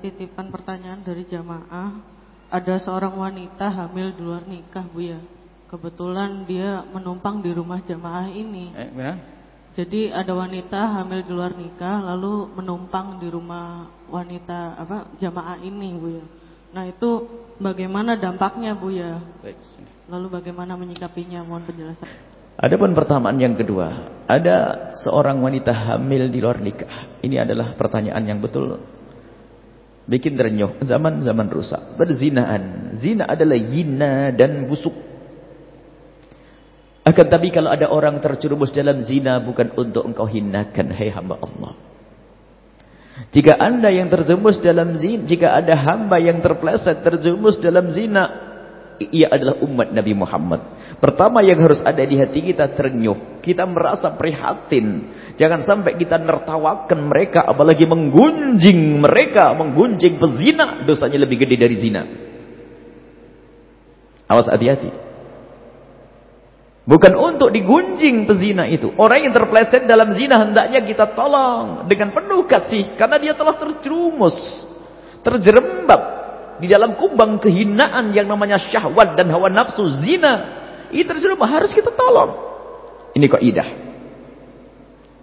titipan pertanyaan dari jamaah. Ada seorang wanita hamil di luar nikah, Bu ya. Kebetulan dia menumpang di rumah jamaah ini. Eh, benar? Jadi ada wanita hamil di luar nikah lalu menumpang di rumah wanita apa jamaah ini, Bu ya. Nah, itu bagaimana dampaknya, Bu ya? Baik, Lalu bagaimana menyikapinya? Mohon penjelasan. Adapun pertanyaan yang kedua, ada seorang wanita hamil di luar nikah. Ini adalah pertanyaan yang betul bikin terenyuh. Zaman-zaman rusak, berzinaan. Zina adalah yina dan busuk. Akan tapi kalau ada orang terjerumus dalam zina bukan untuk engkau hinakan, hai hamba Allah. Jika anda yang terjerumus dalam zina, jika ada hamba yang terpleset terjerumus dalam zina, ia adalah umat Nabi Muhammad. Pertama yang harus ada di hati kita terenyuh. Kita merasa prihatin. Jangan sampai kita nertawakan mereka. Apalagi menggunjing mereka. Menggunjing pezina. Dosanya lebih gede dari zina. Awas hati-hati. Bukan untuk digunjing pezina itu. Orang yang terpleset dalam zina hendaknya kita tolong dengan penuh kasih karena dia telah terjerumus, terjerembab di dalam kubang kehinaan yang namanya syahwat dan hawa nafsu zina. Itu terjerumus harus kita tolong. Ini kaidah.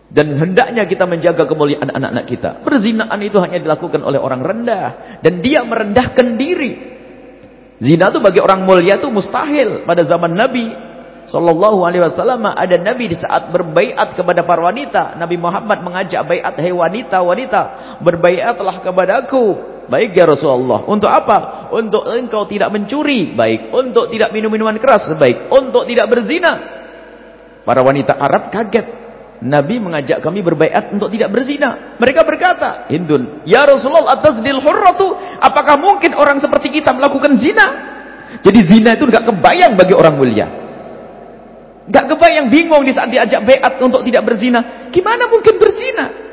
Dan hendaknya kita menjaga kemuliaan anak-anak kita. Berzinaan itu hanya dilakukan oleh orang rendah dan dia merendahkan diri. Zina itu bagi orang mulia itu mustahil pada zaman Nabi Sallallahu alaihi wasallam ada Nabi di saat berbaiat kepada para wanita. Nabi Muhammad mengajak baiat, "Hai wanita-wanita, berbaiatlah kepadaku." Baik ya Rasulullah. Untuk apa? Untuk engkau tidak mencuri. Baik. Untuk tidak minum minuman keras. Baik. Untuk tidak berzina. Para wanita Arab kaget. Nabi mengajak kami berbaiat untuk tidak berzina. Mereka berkata, Hindun, Ya Rasulullah atas hurratu. Apakah mungkin orang seperti kita melakukan zina? Jadi zina itu tidak kebayang bagi orang mulia. Gak kebayang bingung di saat diajak beat untuk tidak berzina. Gimana mungkin berzina?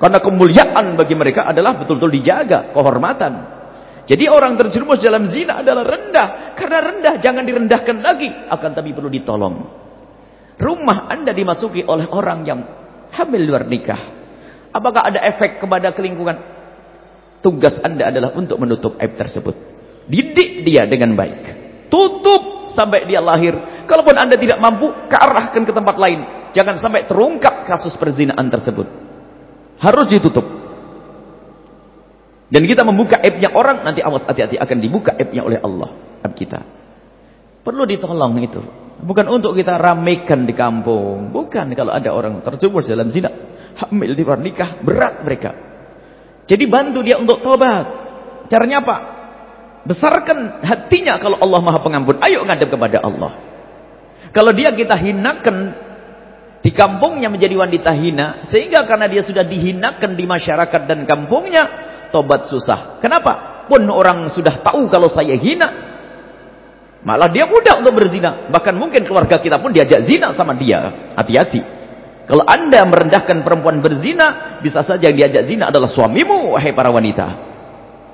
Karena kemuliaan bagi mereka adalah betul-betul dijaga, kehormatan. Jadi orang terjerumus dalam zina adalah rendah. Karena rendah jangan direndahkan lagi, akan tapi perlu ditolong. Rumah Anda dimasuki oleh orang yang hamil luar nikah. Apakah ada efek kepada kelingkungan? Tugas Anda adalah untuk menutup aib tersebut. Didik dia dengan baik. Tutup sampai dia lahir. Kalaupun anda tidak mampu, kearahkan ke tempat lain. Jangan sampai terungkap kasus perzinaan tersebut. Harus ditutup. Dan kita membuka aibnya orang, nanti awas hati-hati akan dibuka aibnya oleh Allah. Aib kita. Perlu ditolong itu. Bukan untuk kita ramaikan di kampung. Bukan kalau ada orang terjerumus dalam zina. Hamil di luar nikah, berat mereka. Jadi bantu dia untuk tobat. Caranya apa? Besarkan hatinya kalau Allah maha pengampun. Ayo ngadep kepada Allah. Kalau dia kita hinakan di kampungnya menjadi wanita hina. Sehingga karena dia sudah dihinakan di masyarakat dan kampungnya. Tobat susah. Kenapa? Pun orang sudah tahu kalau saya hina. Malah dia mudah untuk berzina. Bahkan mungkin keluarga kita pun diajak zina sama dia. Hati-hati. Kalau anda merendahkan perempuan berzina. Bisa saja yang diajak zina adalah suamimu. Wahai para wanita.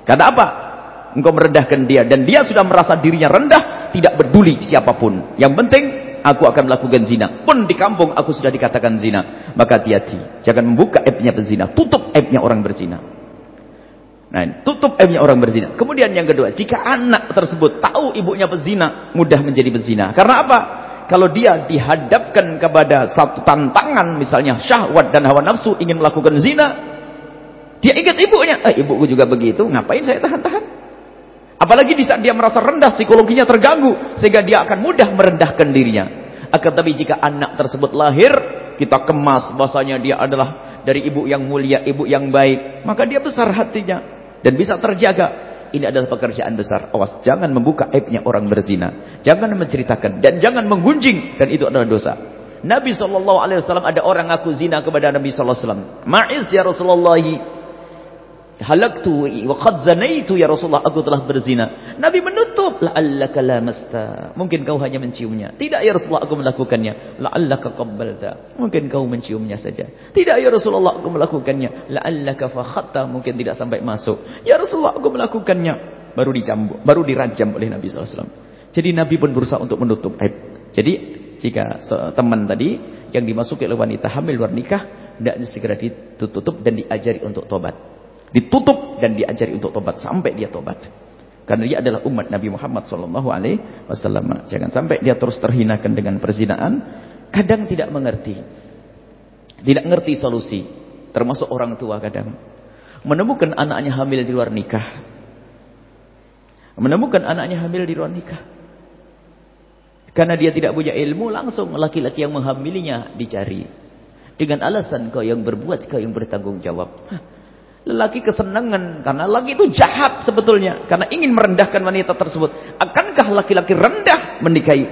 Karena apa? Engkau merendahkan dia. Dan dia sudah merasa dirinya rendah. Tidak peduli siapa pun. Yang penting aku akan melakukan zina. Pun di kampung aku sudah dikatakan zina. Maka hati-hati. Jangan membuka aibnya pezina. Tutup aibnya orang berzina. Nah, tutup aibnya orang berzina. Kemudian yang kedua, jika anak tersebut tahu ibunya pezina, mudah menjadi pezina. Karena apa? Kalau dia dihadapkan kepada satu tantangan, misalnya syahwat dan hawa nafsu ingin melakukan zina, dia ingat ibunya. Eh, ibuku juga begitu, ngapain saya tahan-tahan? Apalagi di saat dia merasa rendah, psikologinya terganggu, sehingga dia akan mudah merendahkan dirinya. Akan tapi jika anak tersebut lahir, kita kemas bahasanya dia adalah dari ibu yang mulia, ibu yang baik, maka dia besar hatinya dan bisa terjaga. Ini adalah pekerjaan besar. Awas, jangan membuka aibnya orang berzina. Jangan menceritakan dan jangan menggunjing dan itu adalah dosa. Nabi wasallam ada orang ngaku zina kepada Nabi wasallam. Ma'iz ya Rasulullah halaktu wa qad zanaitu ya Rasulullah aku telah berzina. Nabi menutup la'allaka lamasta. Mungkin kau hanya menciumnya. Tidak ya Rasulullah aku melakukannya. La'allaka qabbalta. Mungkin kau menciumnya saja. Tidak ya Rasulullah aku melakukannya. La'allaka fakhatta. Mungkin tidak sampai masuk. Ya Rasulullah aku melakukannya. Baru dicambuk, baru dirajam oleh Nabi wasallam. Jadi Nabi pun berusaha untuk menutup aib. Jadi jika teman tadi yang dimasuki oleh wanita hamil luar nikah hendaknya segera ditutup dan diajari untuk tobat. Ditutup dan diajari untuk tobat sampai dia tobat. Karena dia adalah umat Nabi Muhammad sallallahu alaihi wasallam. Jangan sampai dia terus terhinakan dengan perzinaan, kadang tidak mengerti. Tidak ngerti solusi, termasuk orang tua kadang. Menemukan anaknya hamil di luar nikah. Menemukan anaknya hamil di luar nikah. Karena dia tidak punya ilmu, langsung laki-laki yang menghamilinya dicari. Dengan alasan kau yang berbuat, kau yang bertanggung jawab. Lelaki kesenangan karena laki itu jahat sebetulnya karena ingin merendahkan wanita tersebut. Akankah laki-laki rendah menikahi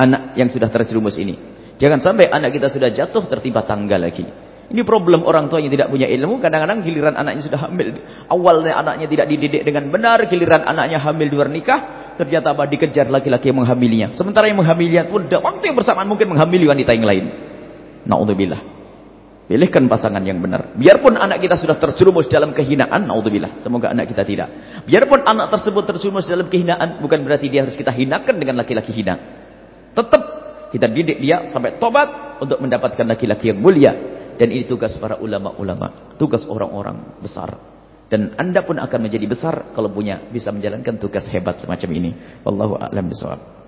anak yang sudah terjerumus ini? Jangan sampai anak kita sudah jatuh tertimpa tangga lagi. Ini problem orang tua yang tidak punya ilmu. Kadang-kadang giliran anaknya sudah hamil. Awalnya anaknya tidak dididik dengan benar. Giliran anaknya hamil di luar nikah. Ternyata apa? Dikejar laki-laki yang menghamilinya. Sementara yang menghamilinya pun waktu yang bersamaan mungkin menghamili wanita yang lain. Na'udzubillah. Pilihkan pasangan yang benar. Biarpun anak kita sudah terjerumus dalam kehinaan, naudzubillah. Semoga anak kita tidak. Biarpun anak tersebut terjerumus dalam kehinaan, bukan berarti dia harus kita hinakan dengan laki-laki hina. Tetap kita didik dia sampai tobat untuk mendapatkan laki-laki yang mulia. Dan ini tugas para ulama-ulama, tugas orang-orang besar. Dan anda pun akan menjadi besar kalau punya bisa menjalankan tugas hebat semacam ini. Wallahu a'lam bishawab.